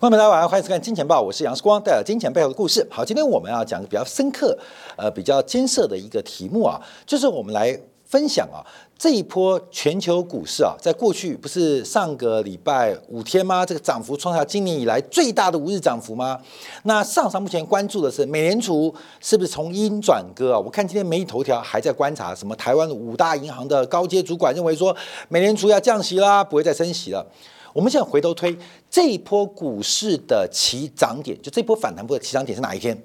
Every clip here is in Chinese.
朋友们，大家晚上好，欢迎收看《金钱报》，我是杨世光，带来金钱背后的故事。好，今天我们要讲个比较深刻、呃比较艰涩的一个题目啊，就是我们来分享啊这一波全球股市啊，在过去不是上个礼拜五天吗？这个涨幅创下今年以来最大的五日涨幅吗？那上上目前关注的是美联储是不是从阴转鸽啊？我看今天媒体头条还在观察什么台湾五大银行的高阶主管认为说，美联储要降息啦，不会再升息了。我们现在回头推这一波股市的起涨点，就这波反弹波的起涨点是哪一天？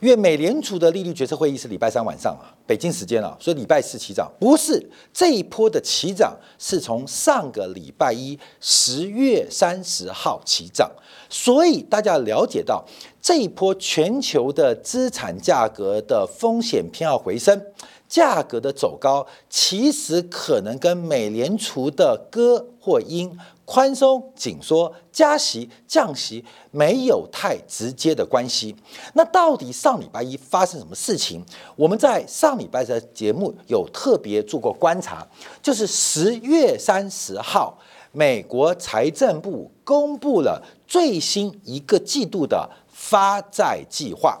因为美联储的利率决策会议是礼拜三晚上啊，北京时间啊，所以礼拜四起涨。不是这一波的起涨是从上个礼拜一十月三十号起涨，所以大家了解到这一波全球的资产价格的风险偏好回升。价格的走高，其实可能跟美联储的鸽或鹰、宽松、紧缩、加息、降息没有太直接的关系。那到底上礼拜一发生什么事情？我们在上礼拜的节目有特别做过观察，就是十月三十号，美国财政部公布了最新一个季度的发债计划，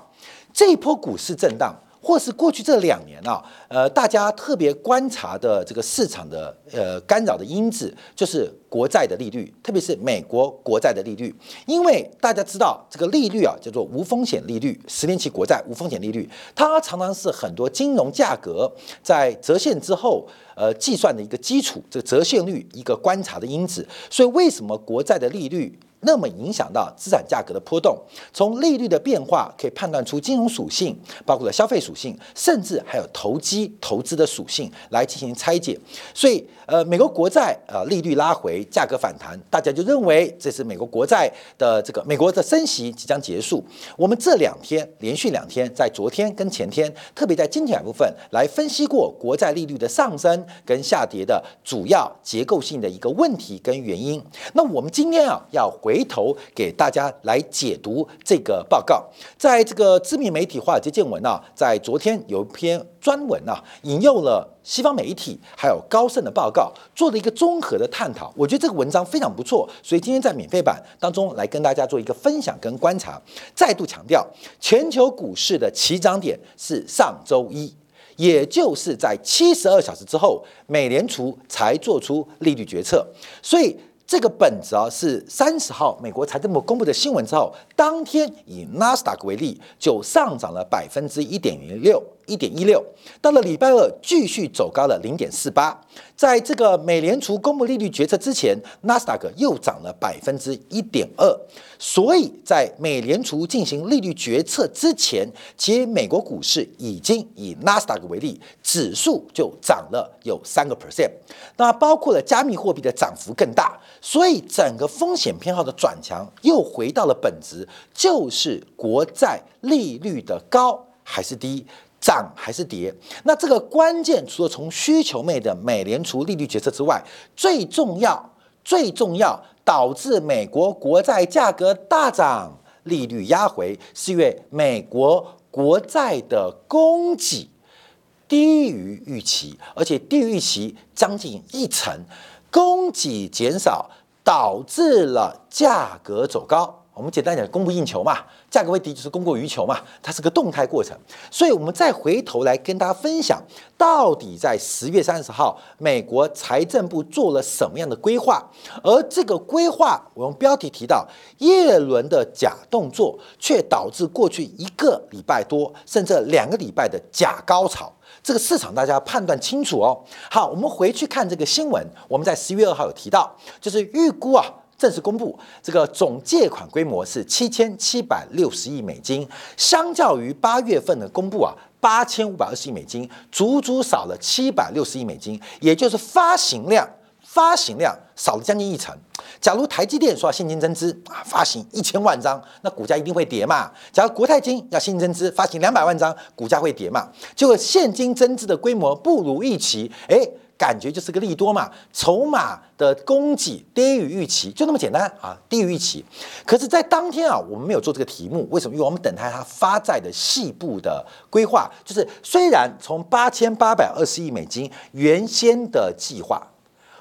这一波股市震荡。或是过去这两年啊，呃，大家特别观察的这个市场的呃干扰的因子，就是国债的利率，特别是美国国债的利率。因为大家知道这个利率啊，叫做无风险利率，十年期国债无风险利率，它常常是很多金融价格在折现之后，呃，计算的一个基础，这个折现率一个观察的因子。所以为什么国债的利率？那么影响到资产价格的波动，从利率的变化可以判断出金融属性，包括了消费属性，甚至还有投机投资的属性来进行拆解。所以，呃，美国国债呃利率拉回，价格反弹，大家就认为这是美国国债的这个美国的升息即将结束。我们这两天连续两天，在昨天跟前天，特别在今天部分来分析过国债利率的上升跟下跌的主要结构性的一个问题跟原因。那我们今天啊要回。回头给大家来解读这个报告，在这个知名媒体《华尔街见闻》啊，在昨天有一篇专文啊，引用了西方媒体还有高盛的报告，做了一个综合的探讨。我觉得这个文章非常不错，所以今天在免费版当中来跟大家做一个分享跟观察。再度强调，全球股市的起涨点是上周一，也就是在七十二小时之后，美联储才做出利率决策，所以。这个本子啊，是三十号美国财政部公布的新闻之后，当天以纳斯达克为例，就上涨了百分之一点零六。一点一六，到了礼拜二继续走高了零点四八，在这个美联储公布利率决策之前，纳斯达克又涨了百分之一点二，所以在美联储进行利率决策之前，其实美国股市已经以纳斯达克为例，指数就涨了有三个 percent，那包括了加密货币的涨幅更大，所以整个风险偏好的转强又回到了本质，就是国债利率的高还是低。涨还是跌？那这个关键除了从需求面的美联储利率决策之外，最重要、最重要导致美国国债价格大涨、利率压回，是因为美国国债的供给低于预期，而且低于预期将近一成，供给减少导致了价格走高。我们简单讲，供不应求嘛，价格问题就是供过于求嘛，它是个动态过程。所以，我们再回头来跟大家分享，到底在十月三十号，美国财政部做了什么样的规划？而这个规划，我用标题提到耶伦的假动作，却导致过去一个礼拜多，甚至两个礼拜的假高潮。这个市场大家要判断清楚哦。好，我们回去看这个新闻，我们在十月二号有提到，就是预估啊。正式公布，这个总借款规模是七千七百六十亿美金，相较于八月份的公布啊，八千五百二十亿美金，足足少了七百六十亿美金，也就是发行量发行量少了将近一成。假如台积电说要现金增资啊，发行一千万张，那股价一定会跌嘛。假如国泰金要现金增资，发行两百万张，股价会跌嘛。结果现金增资的规模不如预期，哎。感觉就是个利多嘛，筹码的供给低于预期，就那么简单啊，低于预期。可是，在当天啊，我们没有做这个题目，为什么？因为我们等待它发债的细部的规划。就是虽然从八千八百二十亿美金原先的计划，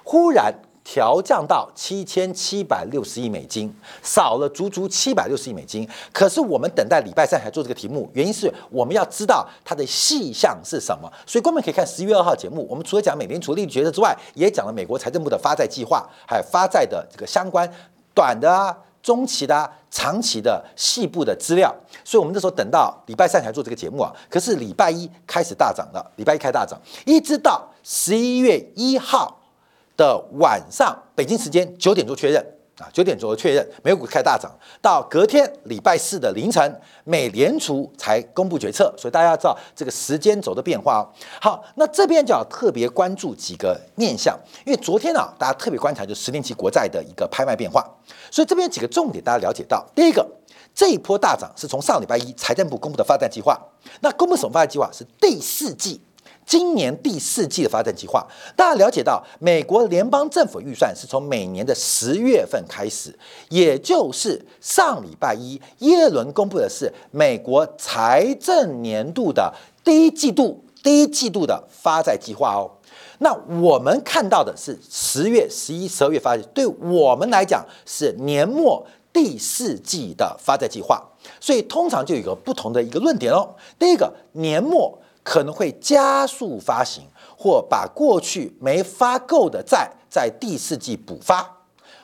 忽然调降到七千七百六十亿美金，少了足足七百六十亿美金。可是我们等待礼拜三才做这个题目，原因是我们要知道它的细项是什么。所以观众可以看十一月二号节目，我们除了讲美联储利率决策之外，也讲了美国财政部的发债计划，还有发债的这个相关短的啊、中期的、啊、长期的细部的资料。所以我们那时候等到礼拜三才做这个节目啊。可是礼拜一开始大涨了，礼拜一开大涨，一直到十一月一号。的晚上，北京时间九点钟确认啊，九点左右确认，美股开大涨。到隔天礼拜四的凌晨，美联储才公布决策，所以大家要知道这个时间轴的变化哦。好，那这边就要特别关注几个面向，因为昨天啊，大家特别观察就是十年期国债的一个拍卖变化，所以这边几个重点大家了解到，第一个，这一波大涨是从上礼拜一财政部公布的发展计划，那公布什么发展计划？是第四季。今年第四季的发展计划，大家了解到，美国联邦政府预算是从每年的十月份开始，也就是上礼拜一，耶伦公布的是美国财政年度的第一季度第一季度的发债计划哦。那我们看到的是十月、十一、十二月发债，对我们来讲是年末第四季的发债计划，所以通常就有一个不同的一个论点哦。第一个年末。可能会加速发行，或把过去没发够的债在第四季补发。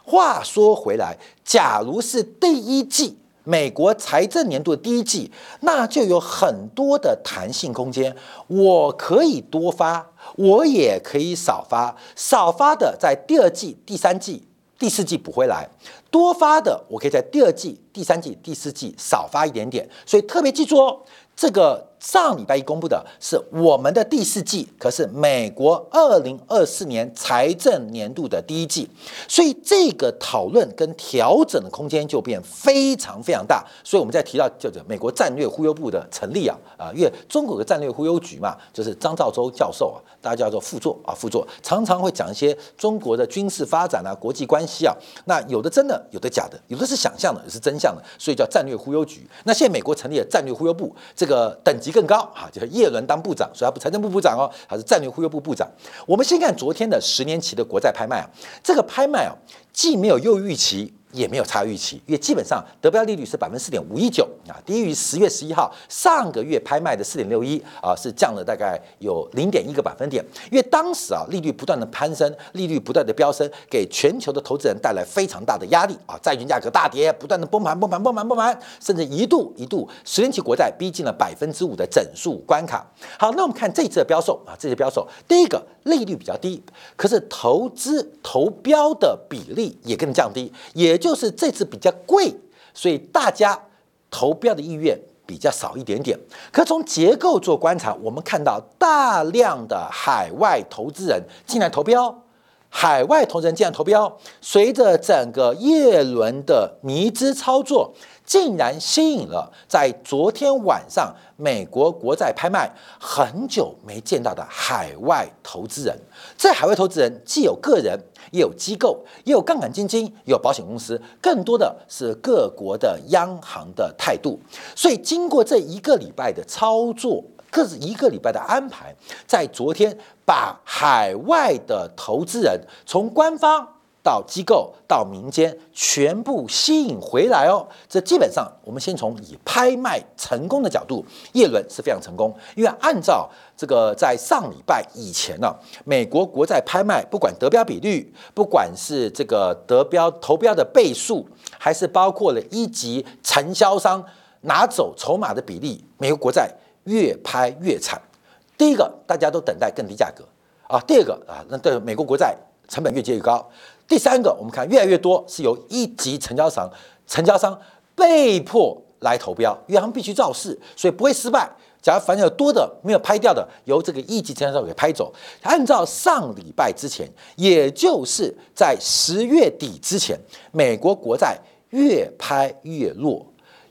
话说回来，假如是第一季美国财政年度的第一季，那就有很多的弹性空间。我可以多发，我也可以少发。少发的在第二季、第三季、第四季补回来；多发的，我可以在第二季、第三季、第四季少发一点点。所以特别记住哦，这个。上礼拜一公布的是我们的第四季，可是美国二零二四年财政年度的第一季，所以这个讨论跟调整的空间就变非常非常大。所以我们在提到叫做美国战略忽悠部的成立啊啊，因为中国的战略忽悠局嘛，就是张兆洲教授啊，大家叫做副座啊副座，常常会讲一些中国的军事发展啊、国际关系啊，那有的真的，有的假的，有的是想象的，也是真相的，所以叫战略忽悠局。那现在美国成立了战略忽悠部，这个等级。级更高啊，就是叶伦当部长，所以他不财政部部长哦，他是战略忽悠部部长。我们先看昨天的十年期的国债拍卖啊，这个拍卖啊，既没有优于预期。也没有差预期，因为基本上得标利率是百分之四点五一九啊，低于十月十一号上个月拍卖的四点六一啊，是降了大概有零点一个百分点。因为当时啊，利率不断的攀升，利率不断的飙升，给全球的投资人带来非常大的压力啊，债券价格大跌，不断的崩盘，崩盘，崩盘，崩盘，甚至一度一度十年期国债逼近了百分之五的整数关卡。好，那我们看这次的标售啊，这次标售，第一个利率比较低，可是投资投标的比例也更降低，也就。是这次比较贵，所以大家投标的意愿比较少一点点。可从结构做观察，我们看到大量的海外投资人进来投标，海外投资人进来投标，随着整个叶轮的迷之操作。竟然吸引了在昨天晚上美国国债拍卖很久没见到的海外投资人。这海外投资人既有个人，也有机构，也有杠杆基金，也有保险公司，更多的是各国的央行的态度。所以，经过这一个礼拜的操作，各自一个礼拜的安排，在昨天把海外的投资人从官方。到机构到民间全部吸引回来哦，这基本上我们先从以拍卖成功的角度，叶伦是非常成功，因为按照这个在上礼拜以前呢，美国国债拍卖不管得标比率，不管是这个得标投标的倍数，还是包括了一级承销商拿走筹码的比例，美国国债越拍越惨。第一个大家都等待更低价格啊，第二个啊，那对美国国债成本越接越高。第三个，我们看越来越多是由一级成交商、成交商被迫来投标，因为他们必须造势，所以不会失败。假如反正有多的没有拍掉的，由这个一级成交商给拍走。按照上礼拜之前，也就是在十月底之前，美国国债越拍越弱，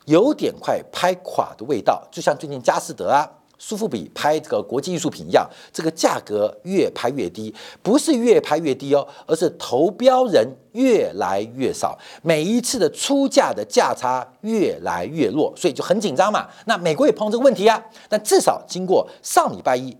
有点快拍垮的味道，就像最近佳士得啊。苏富比拍这个国际艺术品一样，这个价格越拍越低，不是越拍越低哦，而是投标人越来越少，每一次的出价的价差越来越弱，所以就很紧张嘛。那美国也碰这个问题啊，但至少经过上礼拜一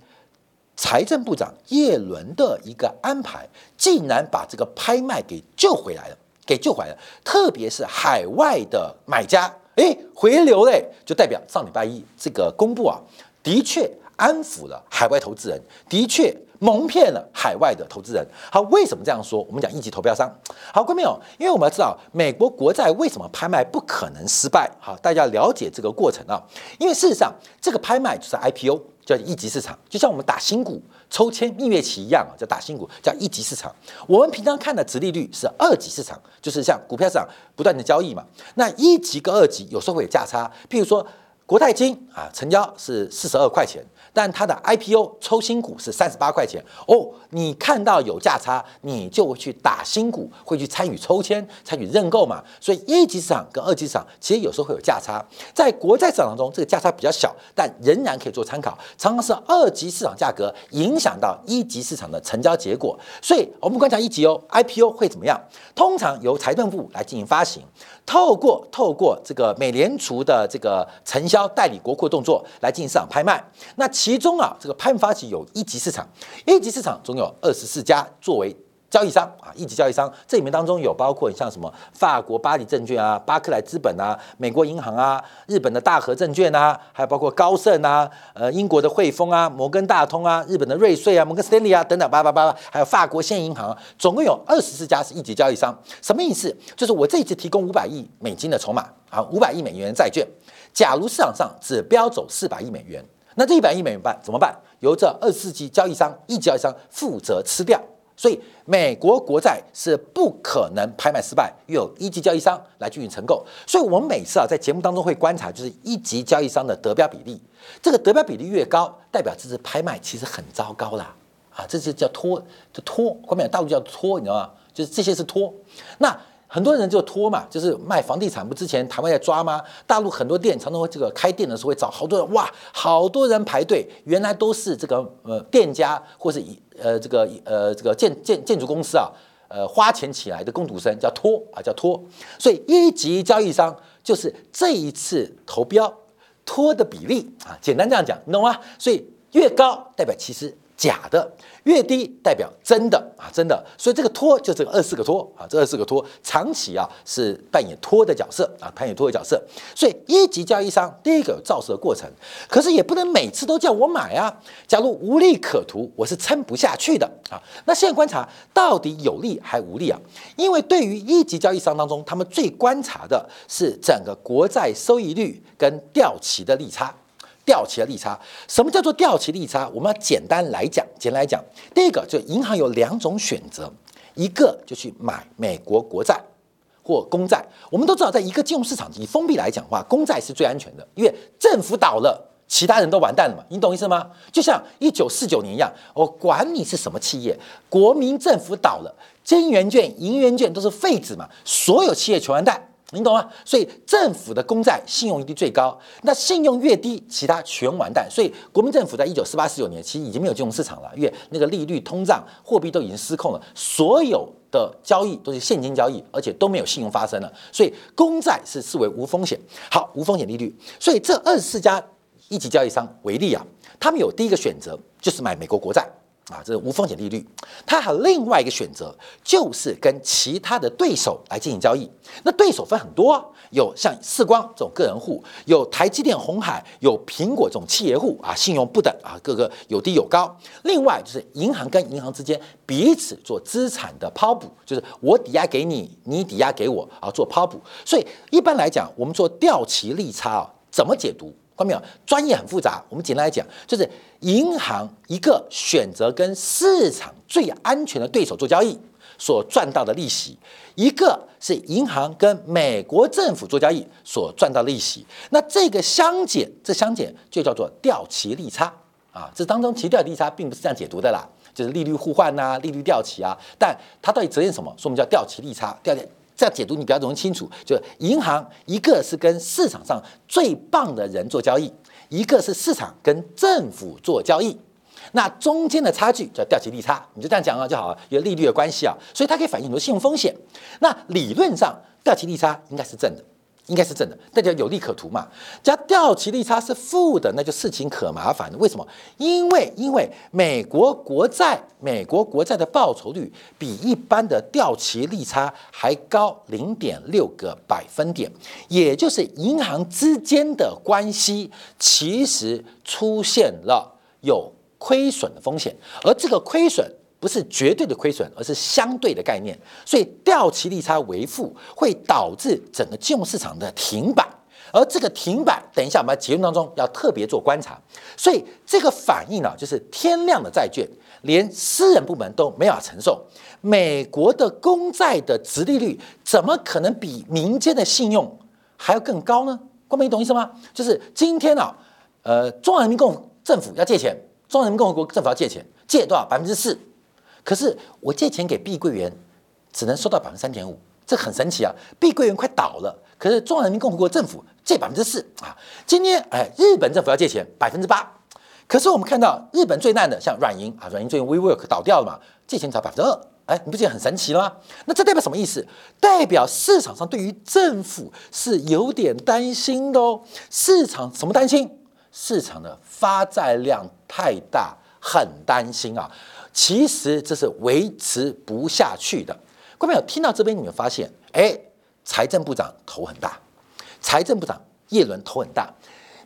财政部长叶伦的一个安排，竟然把这个拍卖给救回来了，给救回来了。特别是海外的买家，哎，回流嘞，就代表上礼拜一这个公布啊，的确安抚了海外投资人，的确。蒙骗了海外的投资人。好，为什么这样说？我们讲一级投标商。好，各位朋友，因为我们要知道美国国债为什么拍卖不可能失败。好，大家了解这个过程啊。因为事实上，这个拍卖就是 IPO，叫一级市场，就像我们打新股抽签蜜月期一样啊，叫打新股，叫一级市场。我们平常看的殖利率是二级市场，就是像股票市场不断的交易嘛。那一级跟二级有时候会有价差，譬如说国泰金啊，成交是四十二块钱。但它的 IPO 抽新股是三十八块钱哦，你看到有价差，你就会去打新股，会去参与抽签、参与认购嘛。所以一级市场跟二级市场其实有时候会有价差，在国债市场当中，这个价差比较小，但仍然可以做参考。常常是二级市场价格影响到一级市场的成交结果，所以我们观察一级哦，IPO 会怎么样？通常由财政部来进行发行，透过透过这个美联储的这个承销要代理国库动作来进行市场拍卖，那。其中啊，这个拍卖发起有一级市场，一级市场总有二十四家作为交易商啊，一级交易商，这里面当中有包括像什么法国巴黎证券啊、巴克莱资本啊、美国银行啊、日本的大和证券啊，还有包括高盛啊、呃英国的汇丰啊、摩根大通啊、日本的瑞穗啊、摩根斯丹利啊等等，叭叭叭叭，还有法国现银行，总共有二十四家是一级交易商。什么意思？就是我这一次提供五百亿美金的筹码啊，五百亿美元债券，假如市场上只标走四百亿美元。那这一百亿美元办怎么办？由这二十四级交易商、一级交易商负责吃掉。所以美国国债是不可能拍卖失败，有一级交易商来进行承购。所以我们每次啊在节目当中会观察，就是一级交易商的得标比例。这个得标比例越高，代表这次拍卖其实很糟糕啦。啊，这就叫拖，就拖。后面大陆叫拖，你知道吗？就是这些是拖。那。很多人就拖嘛，就是卖房地产不之前台湾在抓吗？大陆很多店常常会这个开店的时候会找好多人，哇，好多人排队，原来都是这个呃店家或是呃这个呃这个建建建筑公司啊，呃花钱起来的工读生叫拖啊叫拖，所以一级交易商就是这一次投标拖的比例啊，简单这样讲，你懂吗？所以越高代表其实。假的越低代表真的啊，真的，所以这个托就这个二四个托啊，这二四个托长期啊是扮演托的角色啊，扮演托的角色。所以一级交易商第一个造势的过程，可是也不能每次都叫我买啊。假如无利可图，我是撑不下去的啊。那现在观察到底有利还无利啊？因为对于一级交易商当中，他们最观察的是整个国债收益率跟掉期的利差。掉期的利差，什么叫做掉期利差？我们要简单来讲，简单来讲，第一个就银行有两种选择，一个就去买美国国债或公债。我们都知道，在一个金融市场以封闭来讲的话，公债是最安全的，因为政府倒了，其他人都完蛋了嘛。你懂意思吗？就像一九四九年一样，我管你是什么企业，国民政府倒了，金元券、银元券都是废纸嘛，所有企业全完蛋。你懂吗？所以政府的公债信用一定最高，那信用越低，其他全完蛋。所以国民政府在一九四八四九年其实已经没有金融市场了，因为那个利率、通胀、货币都已经失控了，所有的交易都是现金交易，而且都没有信用发生了。所以公债是视为无风险，好，无风险利率。所以这二十四家一级交易商为例啊，他们有第一个选择就是买美国国债。啊，这是无风险利率。它还有另外一个选择，就是跟其他的对手来进行交易。那对手分很多，有像世光这种个人户，有台积电、红海，有苹果这种企业户啊，信用不等啊，各个有低有高。另外就是银行跟银行之间彼此做资产的抛补，就是我抵押给你，你抵押给我啊，做抛补。所以一般来讲，我们做掉期利差啊，怎么解读？看到没有？专业很复杂。我们简单来讲，就是银行一个选择跟市场最安全的对手做交易所赚到的利息，一个是银行跟美国政府做交易所赚到利息。那这个相减，这相减就叫做掉期利差啊。这当中其掉利差并不是这样解读的啦，就是利率互换呐，利率掉期啊。但它到底责任什么？说我们叫掉期利差，掉掉。这样解读你比较容易清楚，就银行一个是跟市场上最棒的人做交易，一个是市场跟政府做交易，那中间的差距叫掉期利差，你就这样讲啊就好了，有利率的关系啊，所以它可以反映很多信用风险。那理论上掉期利差应该是正的，应该是正的，那叫有利可图嘛。加掉期利差是负的，那就事情可麻烦了。为什么？因为因为美国国债，美国国债的报酬率比一般的掉期利差还高零点六个百分点，也就是银行之间的关系其实出现了有亏损的风险，而这个亏损。不是绝对的亏损，而是相对的概念。所以掉期利差为负，会导致整个金融市场的停摆。而这个停摆，等一下我们在节目当中要特别做观察。所以这个反应呢，就是天量的债券，连私人部门都没法承受。美国的公债的值利率，怎么可能比民间的信用还要更高呢？郭明，你懂意思吗？就是今天啊，呃，中华人民共政府要借钱，中华人民共和国政府要借钱，借多少？百分之四。可是我借钱给碧桂园，只能收到百分之三点五，这很神奇啊！碧桂园快倒了，可是中华人民共和国政府借百分之四啊。今天哎，日本政府要借钱百分之八，可是我们看到日本最烂的像软银啊，软银最近 WeWork 倒掉了嘛，借钱才百分之二，哎，你不觉得很神奇了吗？那这代表什么意思？代表市场上对于政府是有点担心的哦。市场什么担心？市场的发债量太大，很担心啊。其实这是维持不下去的。各位朋友听到这边，你们发现，哎，财政部长头很大，财政部长叶伦头很大。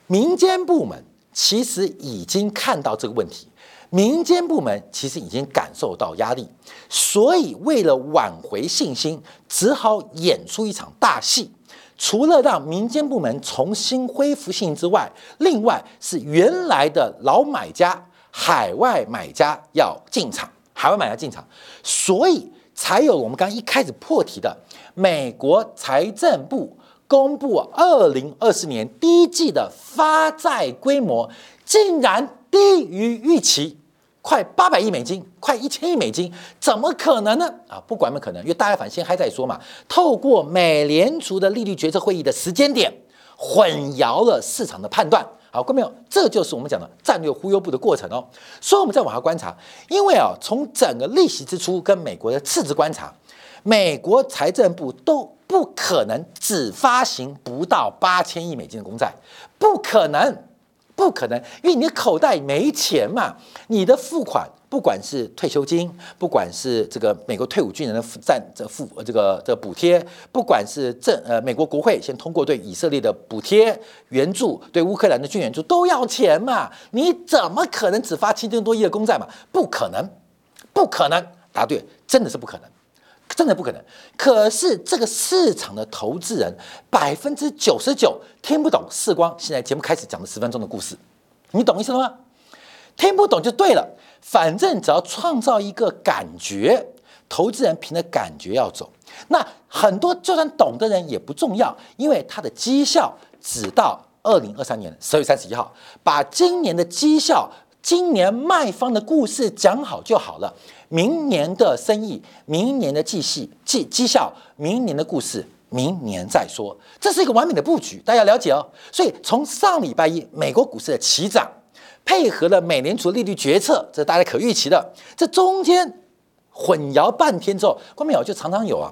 民间部门其实已经看到这个问题，民间部门其实已经感受到压力，所以为了挽回信心，只好演出一场大戏。除了让民间部门重新恢复信心之外，另外是原来的老买家。海外买家要进场，海外买家进场，所以才有我们刚一开始破题的，美国财政部公布二零二四年第一季的发债规模竟然低于预期，快八百亿美金，快一千亿美金，怎么可能呢？啊，不管有没有可能，因为大家反正先还在说嘛，透过美联储的利率决策会议的时间点，混淆了市场的判断。好，各位朋友，这就是我们讲的战略忽悠部的过程哦。所以，我们再往下观察，因为啊，从整个利息支出跟美国的赤字观察，美国财政部都不可能只发行不到八千亿美金的公债，不可能，不可能，因为你的口袋没钱嘛，你的付款。不管是退休金，不管是这个美国退伍军人的战这付这个这个补贴，不管是政呃美国国会先通过对以色列的补贴援助，对乌克兰的军援助都要钱嘛？你怎么可能只发七千多亿的公债嘛？不可能，不可能！答对，真的是不可能，真的不可能。可是这个市场的投资人百分之九十九听不懂世光现在节目开始讲的十分钟的故事，你懂意思了吗？听不懂就对了。反正只要创造一个感觉，投资人凭着感觉要走。那很多就算懂的人也不重要，因为他的绩效只到二零二三年十月三十一号，把今年的绩效、今年卖方的故事讲好就好了。明年的生意、明年的绩系绩绩效、明年的故事，明年再说。这是一个完美的布局，大家了解哦。所以从上礼拜一，美国股市的起涨。配合了美联储利率决策，这是大家可预期的。这中间混淆半天之后，关明友就常常有啊，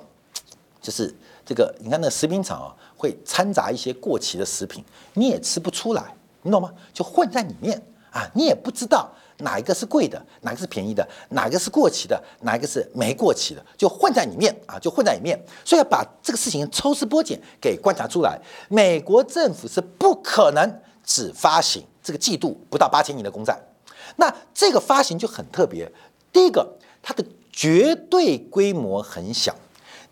就是这个，你看那食品厂啊，会掺杂一些过期的食品，你也吃不出来，你懂吗？就混在里面啊，你也不知道哪一个是贵的，哪个是便宜的，哪个是过期的，哪一个是没过期的，就混在里面啊，就混在里面。所以要把这个事情抽丝剥茧给观察出来，美国政府是不可能只发行。这个季度不到八千亿的公债，那这个发行就很特别。第一个，它的绝对规模很小；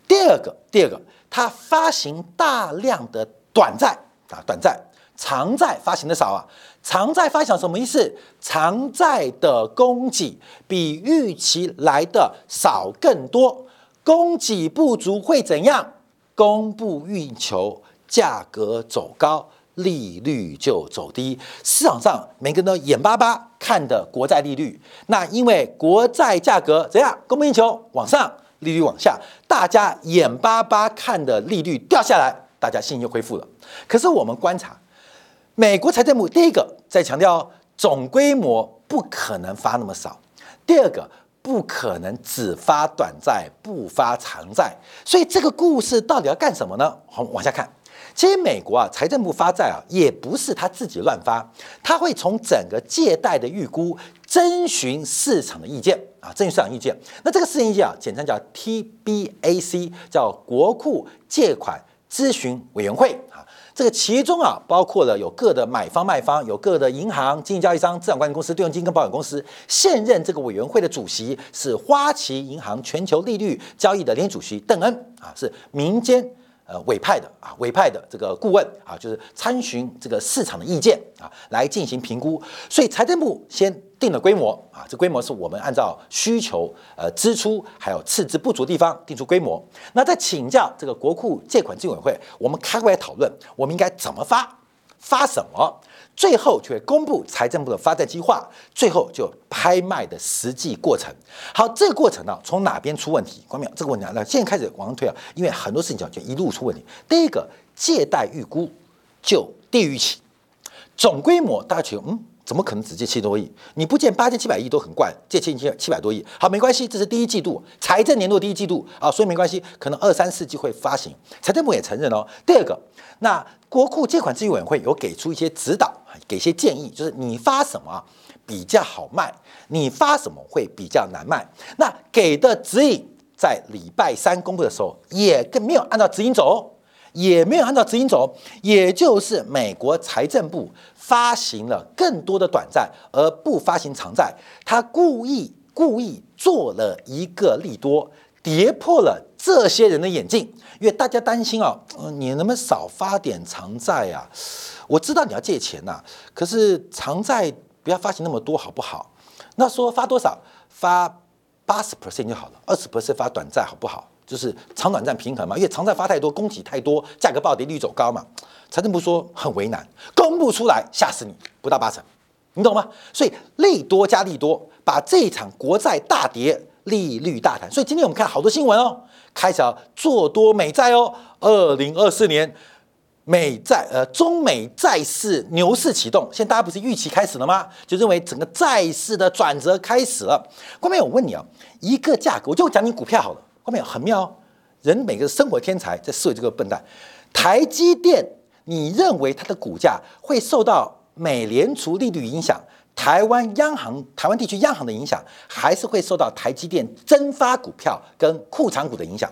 第二个，第二个，它发行大量的短债啊，短债，长债发行的少啊。长债发行什么意思？长债的供给比预期来的少更多，供给不足会怎样？供不应求，价格走高。利率就走低，市场上每个人都眼巴巴看的国债利率，那因为国债价格怎样，供不应求，往上，利率往下，大家眼巴巴看的利率掉下来，大家信心就恢复了。可是我们观察，美国财政部第一个在强调总规模不可能发那么少，第二个不可能只发短债不发长债，所以这个故事到底要干什么呢？好，往下看。其实美国啊，财政部发债啊，也不是他自己乱发，他会从整个借贷的预估征询市场的意见啊，征询市场意见。那这个市场意见啊，简称叫 TBAC，叫国库借款咨询委员会啊。这个其中啊，包括了有各的买方卖方，有各的银行、经纪交易商、资产管理公司、对冲基金跟保险公司。现任这个委员会的主席是花旗银行全球利率交易的联主席邓恩啊，是民间。呃，委派的啊，委派的这个顾问啊，就是参询这个市场的意见啊，来进行评估。所以财政部先定了规模啊，这规模是我们按照需求、呃支出还有赤字不足地方定出规模。那再请教这个国库借款金委会，我们开会来讨论，我们应该怎么发，发什么？最后却公布财政部的发债计划，最后就拍卖的实际过程。好，这个过程呢，从哪边出问题？关淼，这个问题啊，那现在开始往上推啊，因为很多事情讲就一路出问题。第一个，借贷预估就低于起，总规模大家觉得，嗯，怎么可能只借七多亿？你不借八千七百亿都很怪，借七千七百多亿，好，没关系，这是第一季度财政年度第一季度啊，所以没关系，可能二三四季会发行。财政部也承认哦。第二个，那国库借款咨询委员会有给出一些指导。给些建议，就是你发什么比较好卖，你发什么会比较难卖。那给的指引在礼拜三公布的时候，也更没有按照指引走，也没有按照指引走，也就是美国财政部发行了更多的短债，而不发行长债，他故意故意做了一个利多，跌破了这些人的眼镜，因为大家担心啊，你能不能少发点长债呀？我知道你要借钱呐，可是长债不要发行那么多，好不好？那说发多少？发八十 percent 就好了，二十 percent 发短债好不好？就是长短债平衡嘛，因为长债发太多，供给太多，价格暴跌，率走高嘛。财政部说很为难，公布出来吓死你，不到八成，你懂吗？所以利多加利多，把这一场国债大跌，利率大弹。所以今天我们看好多新闻哦，开始做多美债哦，二零二四年。美债呃，中美债市牛市启动，现在大家不是预期开始了吗？就认为整个债市的转折开始了。关面我问你啊，一个价格我就讲你股票好了。后面很妙，人每个生活天才在思维这个笨蛋。台积电，你认为它的股价会受到美联储利率影响，台湾央行、台湾地区央行的影响，还是会受到台积电增发股票跟库藏股的影响？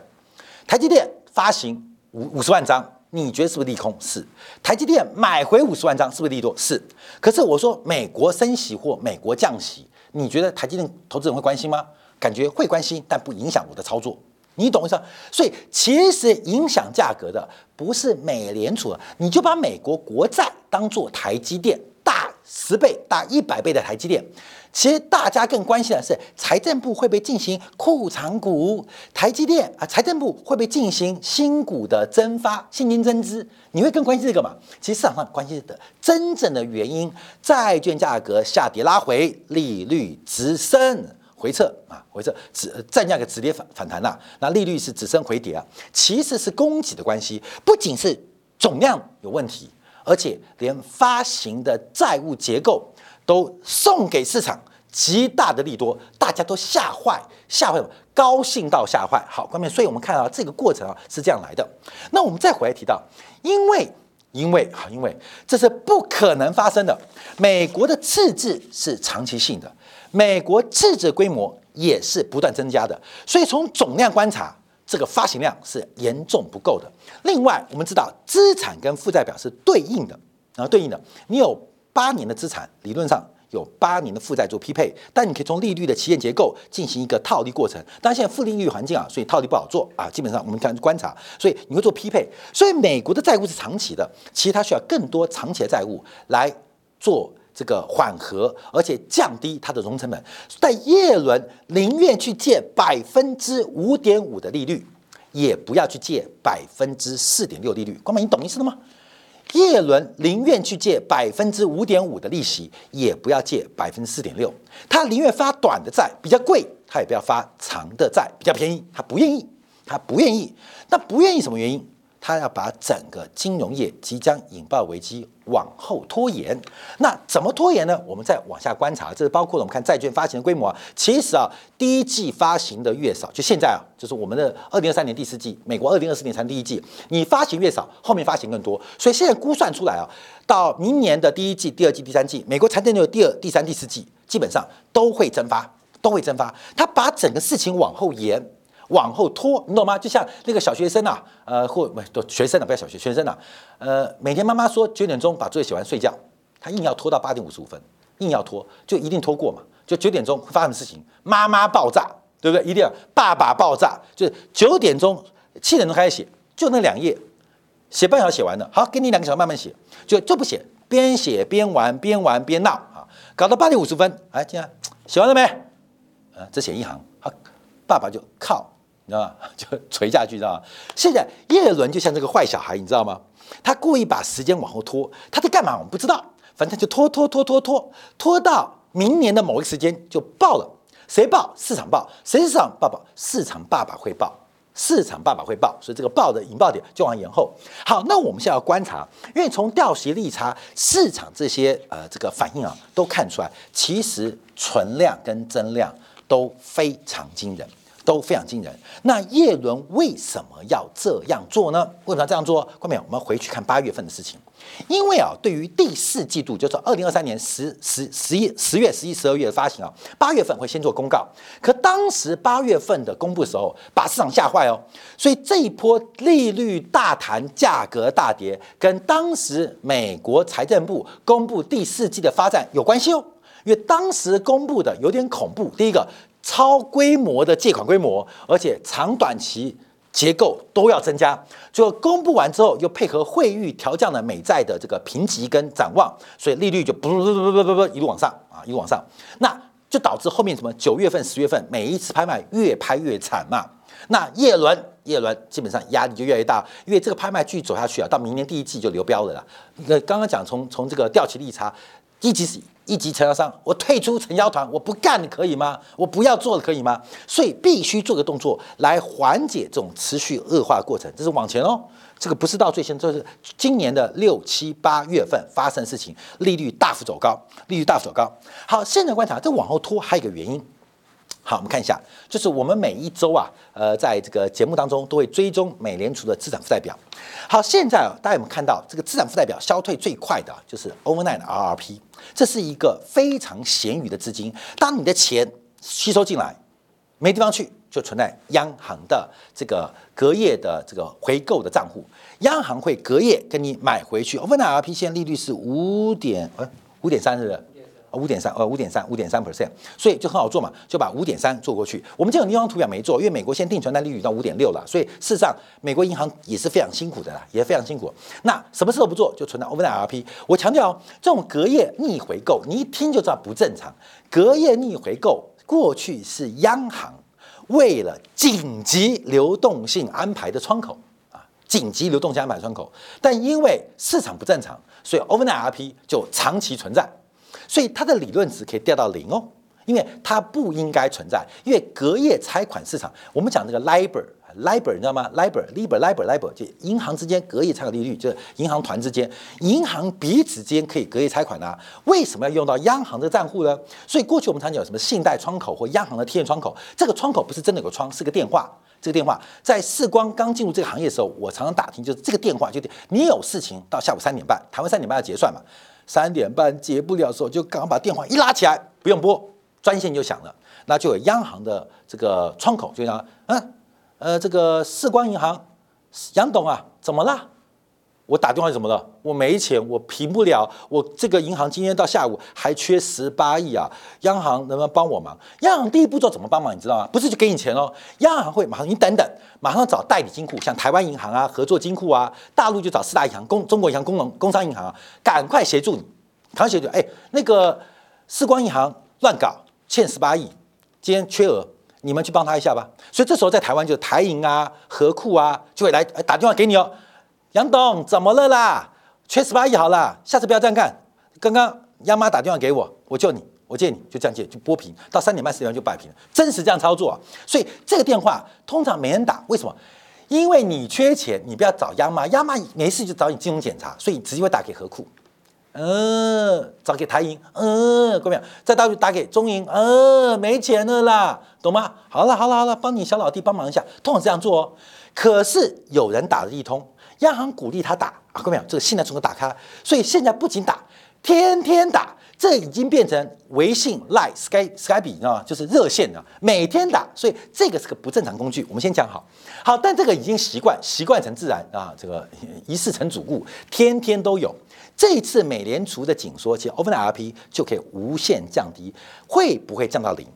台积电发行五五十万张。你觉得是不是利空？是。台积电买回五十万张，是不是利多？是。可是我说美国升息或美国降息，你觉得台积电投资人会关心吗？感觉会关心，但不影响我的操作。你懂意思？所以其实影响价格的不是美联储，你就把美国国债当做台积电大十倍、大一百倍的台积电。其实大家更关心的是，财政部会不会进行库藏股？台积电啊，财政部会不会进行新股的增发、现金增资？你会更关心这个吗？其实市场上关心的真正的原因，债券价格下跌拉回，利率直升回撤啊，回撤止债券个止跌反反弹呐，那利率是止升回跌啊，其实是供给的关系，不仅是总量有问题，而且连发行的债务结构。都送给市场极大的利多，大家都吓坏，吓坏，高兴到吓坏。好，关面，所以我们看到这个过程啊是这样来的。那我们再回来提到，因为，因为，好，因为这是不可能发生的。美国的赤字是长期性的，美国赤字规模也是不断增加的，所以从总量观察，这个发行量是严重不够的。另外，我们知道资产跟负债表是对应的，啊，对应的，你有。八年的资产理论上有八年的负债做匹配，但你可以从利率的期限结构进行一个套利过程。但现在负利率环境啊，所以套利不好做啊。基本上我们看观察，所以你会做匹配。所以美国的债务是长期的，其实它需要更多长期的债务来做这个缓和，而且降低它的融成本。但耶伦宁愿去借百分之五点五的利率，也不要去借百分之四点六利率。光美，你懂意思了吗？叶伦宁愿去借百分之五点五的利息，也不要借百分之四点六。他宁愿发短的债比较贵，他也不要发长的债比较便宜。他不愿意，他不愿意。那不愿意什么原因？他要把整个金融业即将引爆危机往后拖延。那怎么拖延呢？我们再往下观察，这是包括了我们看债券发行的规模啊。其实啊，第一季发行的越少，就现在啊，就是我们的二零二三年第四季，美国二零二四年才第一季，你发行越少，后面发行更多。所以现在估算出来啊，到明年的第一季、第二季、第三季，美国财政的第二、第三、第四季基本上都会蒸发，都会蒸发。他把整个事情往后延。往后拖，你懂吗？就像那个小学生呐，呃，或不都学生啊，不要小学学生呐，呃，每天妈妈说九点钟把作业写完睡觉，他硬要拖到八点五十五分，硬要拖，就一定拖过嘛。就九点钟会发生事情，妈妈爆炸，对不对？一定要爸爸爆炸，就是九点钟七点钟开始写，就那两页，写半小时写完了，好，给你两个小时慢慢写，就就不写，边写边玩，边玩边闹啊，搞到八点五十分，哎，这样写完了没？呃，只写一行，好，爸爸就靠。你知道吗？就垂下去，知道吗？现在叶伦就像这个坏小孩，你知道吗？他故意把时间往后拖，他在干嘛？我们不知道，反正就拖拖拖拖拖，拖到明年的某一个时间就爆了。谁爆？市场爆。谁市场爆爆？市场爸爸会爆。市场爸爸会爆，所以这个爆的引爆点就往延后。好，那我们现在要观察，因为从掉息利差、市场这些呃这个反应啊，都看出来，其实存量跟增量都非常惊人。都非常惊人。那叶伦为什么要这样做呢？为什么要这样做？后面我们回去看八月份的事情。因为啊，对于第四季度，就是二零二三年十十十一十月、十一、十二月的发行啊，八月份会先做公告。可当时八月份的公布的时候，把市场吓坏哦。所以这一波利率大弹、价格大跌，跟当时美国财政部公布第四季的发展有关系哦。因为当时公布的有点恐怖。第一个。超规模的借款规模，而且长短期结构都要增加。最后公布完之后，又配合汇率调降了美债的这个评级跟展望，所以利率就不不不不不不一路往上啊，一路往上。那就导致后面什么九月份、十月份每一次拍卖越拍越惨嘛。那叶轮叶轮基本上压力就越来越大，因为这个拍卖继续走下去啊，到明年第一季就流标了啦。那刚刚讲从从这个调期利差。一级是一级承销商，我退出承销团，我不干可以吗？我不要做了可以吗？所以必须做个动作来缓解这种持续恶化过程。这是往前哦，这个不是到最先，这是今年的六七八月份发生的事情，利率大幅走高，利率大幅走高。好，现在观察这往后拖还有一个原因。好，我们看一下，就是我们每一周啊，呃，在这个节目当中都会追踪美联储的资产负债表。好，现在啊，大家有没有看到这个资产负债表消退最快的就是 overnight RRP，这是一个非常闲余的资金。当你的钱吸收进来，没地方去，就存在央行的这个隔夜的这个回购的账户，央行会隔夜跟你买回去。overnight RRP 现在利率是五点呃五点三，是不是？五点三，呃，五点三，五点三 percent，所以就很好做嘛，就把五点三做过去。我们这种地方图表没做，因为美国现在定存单利率到五点六了，所以事实上美国银行也是非常辛苦的啦，也非常辛苦。那什么事都不做就存在 overnight RP。我强调哦，这种隔夜逆回购，你一听就知道不正常。隔夜逆回购过去是央行为了紧急流动性安排的窗口啊，紧急流动性安排窗口，但因为市场不正常，所以 overnight RP 就长期存在。所以它的理论值可以掉到零哦，因为它不应该存在。因为隔夜拆款市场，我们讲这个 LIBOR，LIBOR 你知道吗？LIBOR，LIBOR，LIBOR，LIBOR 就银行之间隔夜拆款利率，就是银行团之间，银行彼此之间可以隔夜拆款啊。为什么要用到央行的账户呢？所以过去我们常讲有什么信贷窗口或央行的贴现窗口，这个窗口不是真的有个窗，是个电话。这个电话在世光刚进入这个行业的时候，我常常打听，就是这个电话就你有事情到下午三点半，台湾三点半要结算嘛。三点半结不了的时候，就刚把电话一拉起来，不用拨，专线就响了，那就有央行的这个窗口，就讲，嗯，呃，这个世光银行，杨董啊，怎么了？我打电话怎么了？我没钱，我平不了。我这个银行今天到下午还缺十八亿啊！央行能不能帮我忙？央行第一步骤怎么帮忙？你知道吗？不是就给你钱哦，央行会马上，你等等，马上找代理金库，像台湾银行啊、合作金库啊，大陆就找四大银行、工中国银行、工农工商银行啊，赶快协助你，赶快协助。哎，那个世光银行乱搞，欠十八亿，今天缺额，你们去帮他一下吧。所以这时候在台湾就是台银啊、和库啊就会来打电话给你哦。杨董，怎么了啦？缺十八亿好了，下次不要这样干。刚刚央妈打电话给我，我救你，我借你，就这样借，就拨平，到三点半四点就摆平了，真实这样操作。啊所以这个电话通常没人打，为什么？因为你缺钱，你不要找央妈，央妈没事就找你金融检查，所以直接会打给何库，呃，找给台银，嗯呃，各位在大陆打给中银，呃，没钱了啦，懂吗？好了好了好了，帮你小老弟帮忙一下，通常这样做哦。可是有人打了一通，央行鼓励他打啊，各位这个信贷窗口打开，所以现在不仅打，天天打。这已经变成微信、Line、Sky、Skype，你知道吗？就是热线啊，每天打，所以这个是个不正常工具。我们先讲好，好，但这个已经习惯，习惯成自然啊，这个一事成主顾，天天都有。这一次美联储的紧缩，其实 Open RP 就可以无限降低，会不会降到零？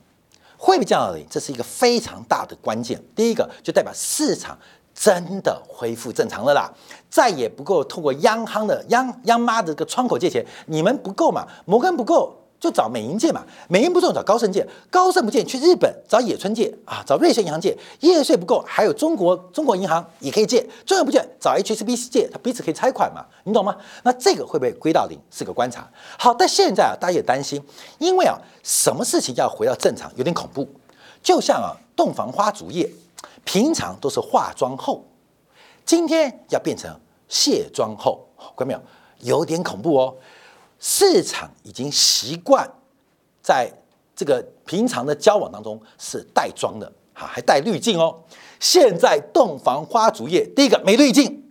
会不会降到零？这是一个非常大的关键。第一个就代表市场。真的恢复正常了啦，再也不够透过央行的央央妈的这个窗口借钱，你们不够嘛？摩根不够就找美银借嘛，美银不够找高盛借，高盛不借去日本找野村借啊，找瑞士银行借，业税不够还有中国中国银行也可以借，中央不借找 HSBC 借，它彼此可以拆款嘛，你懂吗？那这个会不会归到零是个观察。好，但现在啊，大家也担心，因为啊，什么事情要回到正常有点恐怖，就像啊，洞房花烛夜。平常都是化妆后，今天要变成卸妆后，看到没有？有点恐怖哦。市场已经习惯在这个平常的交往当中是带妆的，哈，还带滤镜哦。现在洞房花烛夜，第一个没滤镜，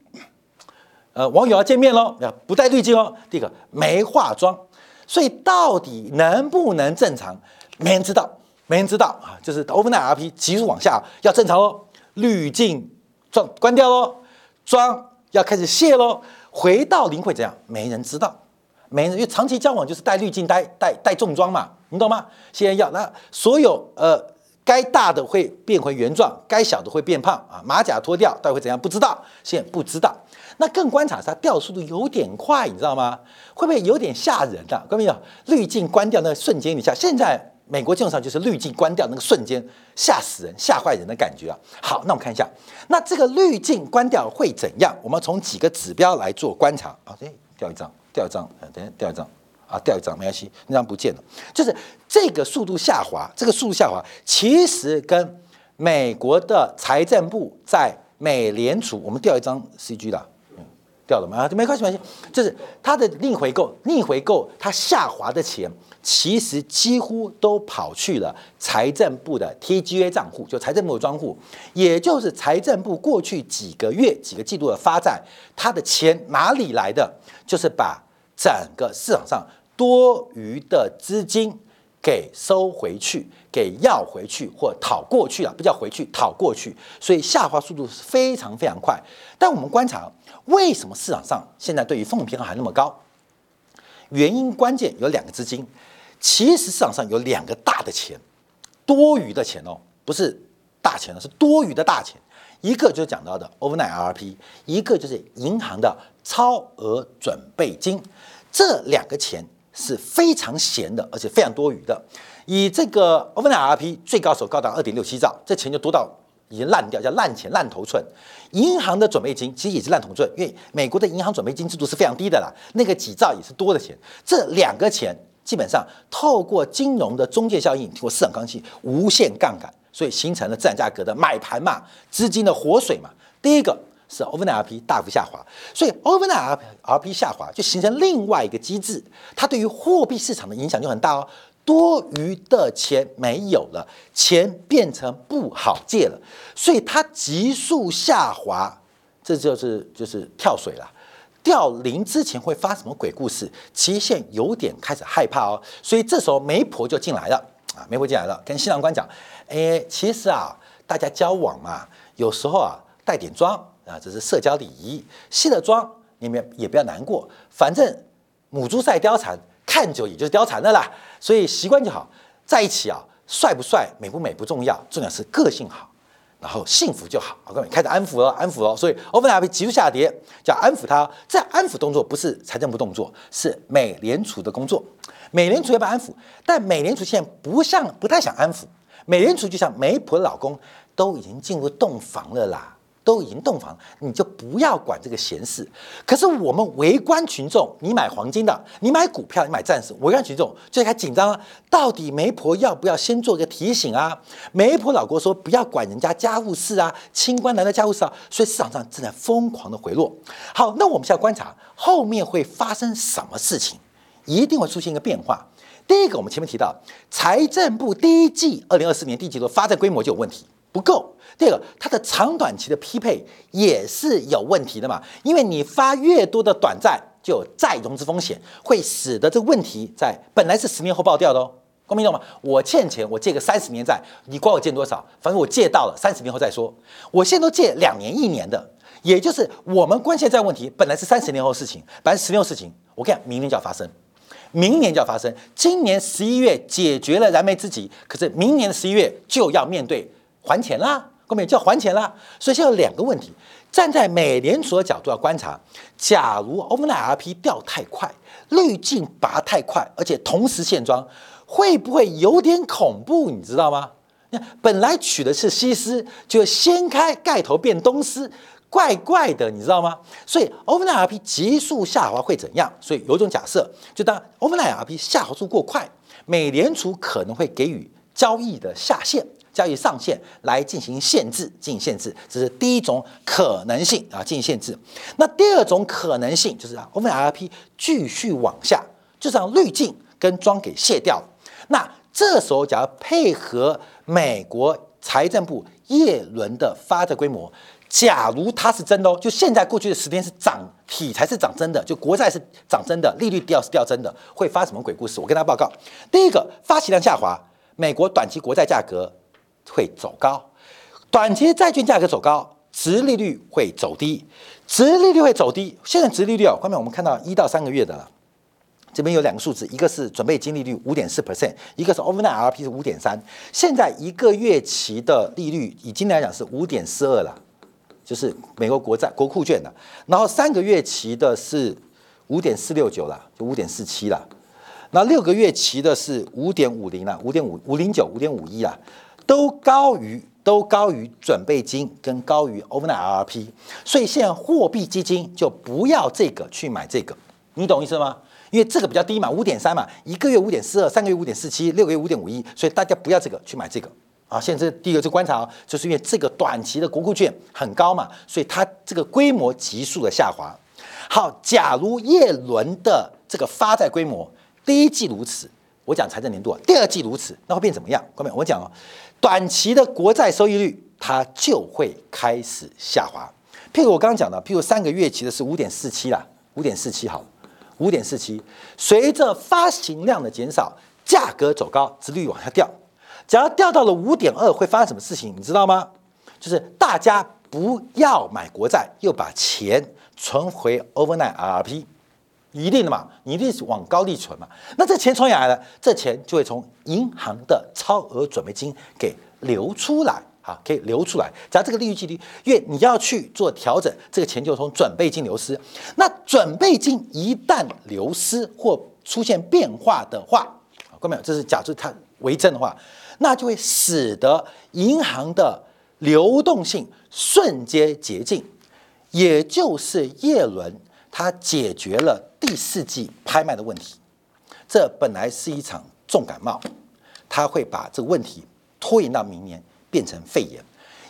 呃，网友要见面喽，要不带滤镜哦。第一个没化妆，所以到底能不能正常，没人知道。没人知道啊，就是 overnight RP 急速往下要正常哦，滤镜装关掉喽，妆要开始卸喽，回到零会怎样？没人知道，没人因为长期交往就是带滤镜、带带带重装嘛，你懂吗？现在要那所有呃该大的会变回原状，该小的会变胖啊，马甲脱掉待会怎样？不知道，现在不知道。那更观察是它掉速度有点快，你知道吗？会不会有点吓人的？各位有滤镜关掉那瞬间，你下现在。美国基本上就是滤镜关掉那个瞬间，吓死人、吓坏人的感觉啊！好，那我们看一下，那这个滤镜关掉会怎样？我们从几个指标来做观察啊。哎，掉一张，掉一张，等下掉一张啊，掉一张没关系，那张不见了。就是这个速度下滑，这个速度下滑其实跟美国的财政部在美联储，我们掉一张 CG 的。掉了吗？啊，没关系，没关系。就是它的逆回购，逆回购它下滑的钱，其实几乎都跑去了财政部的 TGA 账户，就财政部的专户，也就是财政部过去几个月、几个季度的发债，它的钱哪里来的？就是把整个市场上多余的资金。给收回去，给要回去或讨过去了，不叫回去，讨过去，所以下滑速度是非常非常快。但我们观察，为什么市场上现在对于风平还那么高？原因关键有两个资金，其实市场上有两个大的钱，多余的钱哦，不是大钱了，是多余的大钱。一个就是讲到的 overnight RP，一个就是银行的超额准备金，这两个钱。是非常闲的，而且非常多余的。以这个 overnight RP 最高手高达二点六七兆，这钱就多到已经烂掉，叫烂钱烂头寸。银行的准备金其实也是烂头寸，因为美国的银行准备金制度是非常低的啦，那个几兆也是多的钱。这两个钱基本上透过金融的中介效应，通过市场刚性无限杠杆，所以形成了资产价格的买盘嘛，资金的活水嘛。第一个。是 overnight RP 大幅下滑，所以 overnight RP 下滑就形成另外一个机制，它对于货币市场的影响就很大哦。多余的钱没有了，钱变成不好借了，所以它急速下滑，这就是就是跳水了。掉零之前会发什么鬼故事？期限有点开始害怕哦，所以这时候媒婆就进来了啊，媒婆进来了，跟新郎官讲，哎，其实啊，大家交往嘛，有时候啊带点妆。啊，这是社交礼仪。卸了妆，你们也不要难过，反正母猪赛貂蝉，看久也就是貂蝉的啦。所以习惯就好，在一起啊，帅不帅、美不美不重要，重要是个性好，然后幸福就好。我告诉你开始安抚了，安抚了。所以 o p e n a p 急速下跌，叫安抚它。这安抚动作不是财政部动作，是美联储的工作。美联储要不要安抚？但美联储现在不像，不太想安抚。美联储就像媒婆的老公，都已经进入洞房了啦。都已经洞房，你就不要管这个闲事。可是我们围观群众，你买黄金的，你买股票，你买钻石，围观群众就开始紧张了。到底媒婆要不要先做个提醒啊？媒婆老郭说不要管人家家务事啊，清官难断家务事啊，所以市场上正在疯狂的回落。好，那我们现在观察后面会发生什么事情，一定会出现一个变化。第一个，我们前面提到，财政部第一季二零二四年第一季度发债规模就有问题，不够。第二个，它的长短期的匹配也是有问题的嘛，因为你发越多的短债，就有再融资风险，会使得这个问题在本来是十年后爆掉的哦。公明懂吗？我欠钱，我借个三十年债，你管我借多少，反正我借到了，三十年后再说。我现在都借两年、一年的，也就是我们关键债问题本来是三十年后事情，本来十年后事情，我看，明年就要发生。明年就要发生，今年十一月解决了燃眉之急，可是明年的十一月就要面对还钱啦，后面就要还钱啦。所以现在有两个问题，站在美联储的角度要观察，假如 overnight RP 掉太快，滤镜拔太快，而且同时现装，会不会有点恐怖？你知道吗？那本来取的是西施，就掀开盖头变东施。怪怪的，你知道吗？所以 overnight RP 急速下滑会怎样？所以有一种假设，就当 overnight RP 下滑速过快，美联储可能会给予交易的下限、交易上限来进行限制，进行限制，这是第一种可能性啊，进行限制。那第二种可能性就是啊，OFRP 继续往下，就让滤镜跟妆给卸掉。那这时候，假如配合美国财政部叶伦的发债规模。假如它是真的哦，就现在过去的十天是涨，体才是涨真的，就国债是涨真的，利率掉是掉真的，会发什么鬼故事？我跟大家报告，第一个发行量下滑，美国短期国债价格会走高，短期债券价格走高，值利率会走低，值利率会走低。现在值利率哦，后面我们看到一到三个月的了，这边有两个数字，一个是准备金利率五点四 percent，一个是 overnight RP 是五点三，现在一个月期的利率以今年来讲是五点四二了。就是美国国债国库券的，然后三个月期的是五点四六九了，就五点四七了，那六个月期的是五点五零了，五点五五零九五点五一了，都高于都高于准备金跟高于 overnight RRP，所以现在货币基金就不要这个去买这个，你懂意思吗？因为这个比较低嘛，五点三嘛，一个月五点四二，三个月五点四七，六个月五点五一，所以大家不要这个去买这个。啊，现在第一个就观察哦，就是因为这个短期的国库券很高嘛，所以它这个规模急速的下滑。好，假如叶伦的这个发债规模第一季如此，我讲财政年度啊，第二季如此，那会变怎么样？各位，我讲哦，短期的国债收益率它就会开始下滑。譬如我刚刚讲的，譬如三个月期的是五点四七啦，五点四七好，五点四七，随着发行量的减少，价格走高，殖率往下掉。假如掉到了五点二，会发生什么事情？你知道吗？就是大家不要买国债，又把钱存回 overnight RRP，一定的嘛，你一定是往高利存嘛。那这钱从哪来的？这钱就会从银行的超额准备金给流出来啊，可以流出来。假如这个利率距离，因为你要去做调整，这个钱就从准备金流失。那准备金一旦流失或出现变化的话，看到没有？这是假设它为正的话。那就会使得银行的流动性瞬间洁净，也就是叶伦他解决了第四季拍卖的问题。这本来是一场重感冒，他会把这个问题拖延到明年，变成肺炎，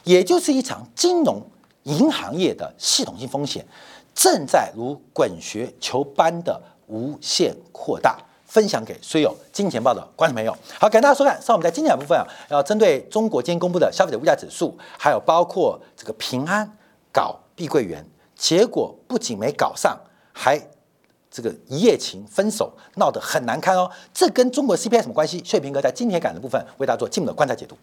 也就是一场金融银行业的系统性风险正在如滚雪球般的无限扩大。分享给所有金钱报的观众朋友。好，感谢大家收看。上我们在金钱部分啊，要针对中国今天公布的消费者物价指数，还有包括这个平安搞碧桂园，结果不仅没搞上，还这个一夜情分手，闹得很难堪哦。这跟中国 CPI 什么关系？薛平哥在今天感的部分为大家做进一步的观察解读。